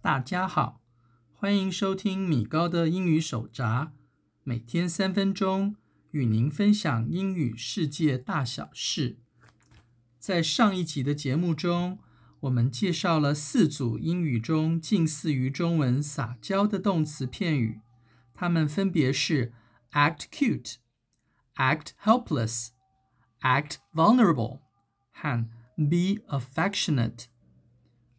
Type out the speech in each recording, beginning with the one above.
大家好，欢迎收听米高的英语手札，每天三分钟，与您分享英语世界大小事。在上一集的节目中，我们介绍了四组英语中近似于中文“撒娇”的动词片语，它们分别是 act cute、act helpless、act vulnerable 和 be affectionate。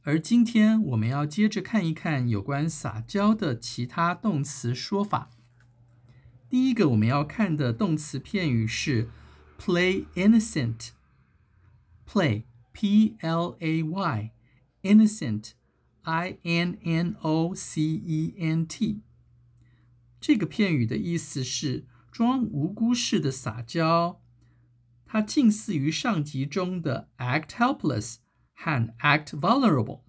而今天我们要接着看一看有关撒娇的其他动词说法。第一个我们要看的动词片语是 play innocent。play P L A Y innocent I N N O C E N T 这个片语的意思是装无辜似的撒娇，它近似于上集中的 act helpless 和 act vulnerable。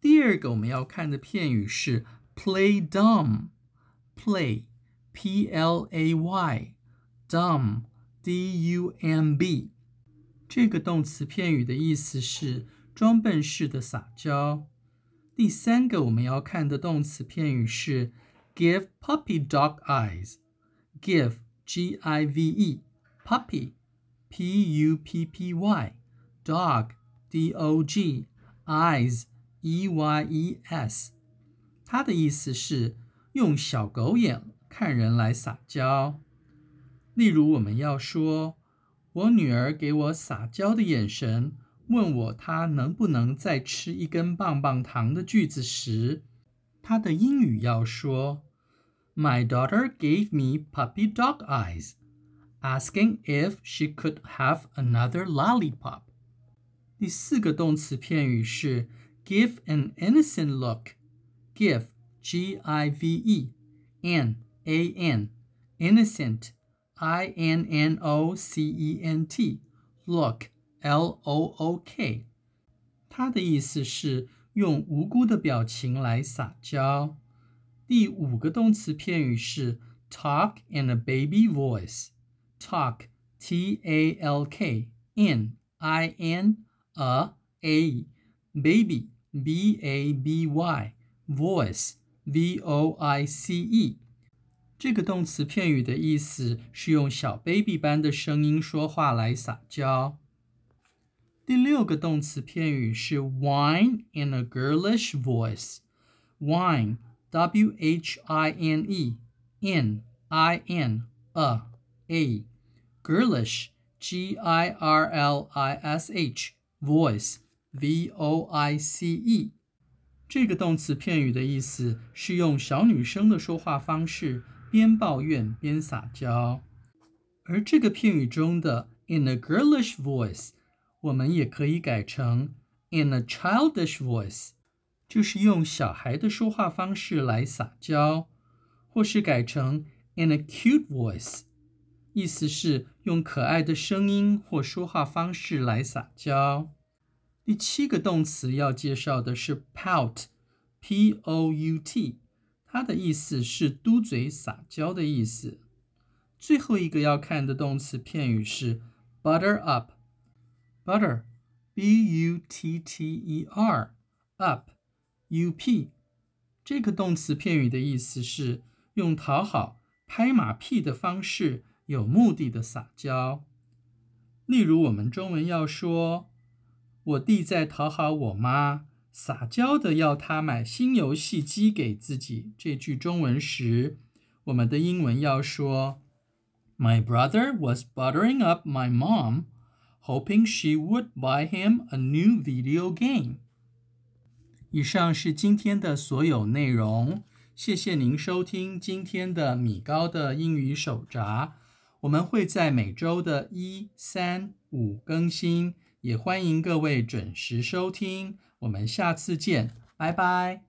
第二个我们要看的片语是 play dumb，play P L A Y dumb D U M B。这个动词片语的意思是装笨似的撒娇。第三个我们要看的动词片语是 give puppy dog eyes。give g i v e puppy p u p p y dog d o g eyes e y e s。它的意思是用小狗眼看人来撒娇。例如我们要说。我女儿给我撒娇的眼神，问我她能不能再吃一根棒棒糖的句子时，她的英语要说：“My daughter gave me puppy dog eyes, asking if she could have another lollipop。”第四个动词片语是 “give an innocent look”。give g i v e n a n innocent I N N O C E N T look L O O K，它的意思是用无辜的表情来撒娇。第五个动词片语是 talk in a baby voice。 talk T A L K in I N A A baby B A B Y voice V O I C E。这个动词片语的意思是用小 baby 般的声音说话来撒娇。第六个动词片语是 whine in a girlish voice。whine w h i n e in i n a a girlish g i r l i s h voice v o i c e。这个动词片语的意思是用小女生的说话方式。边抱怨边撒娇，而这个片语中的 in a girlish voice，我们也可以改成 in a childish voice，就是用小孩的说话方式来撒娇，或是改成 in a cute voice， 意思是用可爱的声音或说话方式来撒娇。第七个动词要介绍的是 pout，p o u t。它的意思是嘟嘴撒娇的意思。最后一个要看的动词片语是 butter up。butter，b u t t e r，up，u p。这个动词片语的意思是用讨好、拍马屁的方式，有目的的撒娇。例如，我们中文要说：“我弟在讨好我妈。”撒娇的要他买新游戏机给自己。这句中文时，我们的英文要说：My brother was buttering up my mom, hoping she would buy him a new video game。以上是今天的所有内容，谢谢您收听今天的米高的英语手札。我们会在每周的一、三、五更新，也欢迎各位准时收听。我们下次见，拜拜。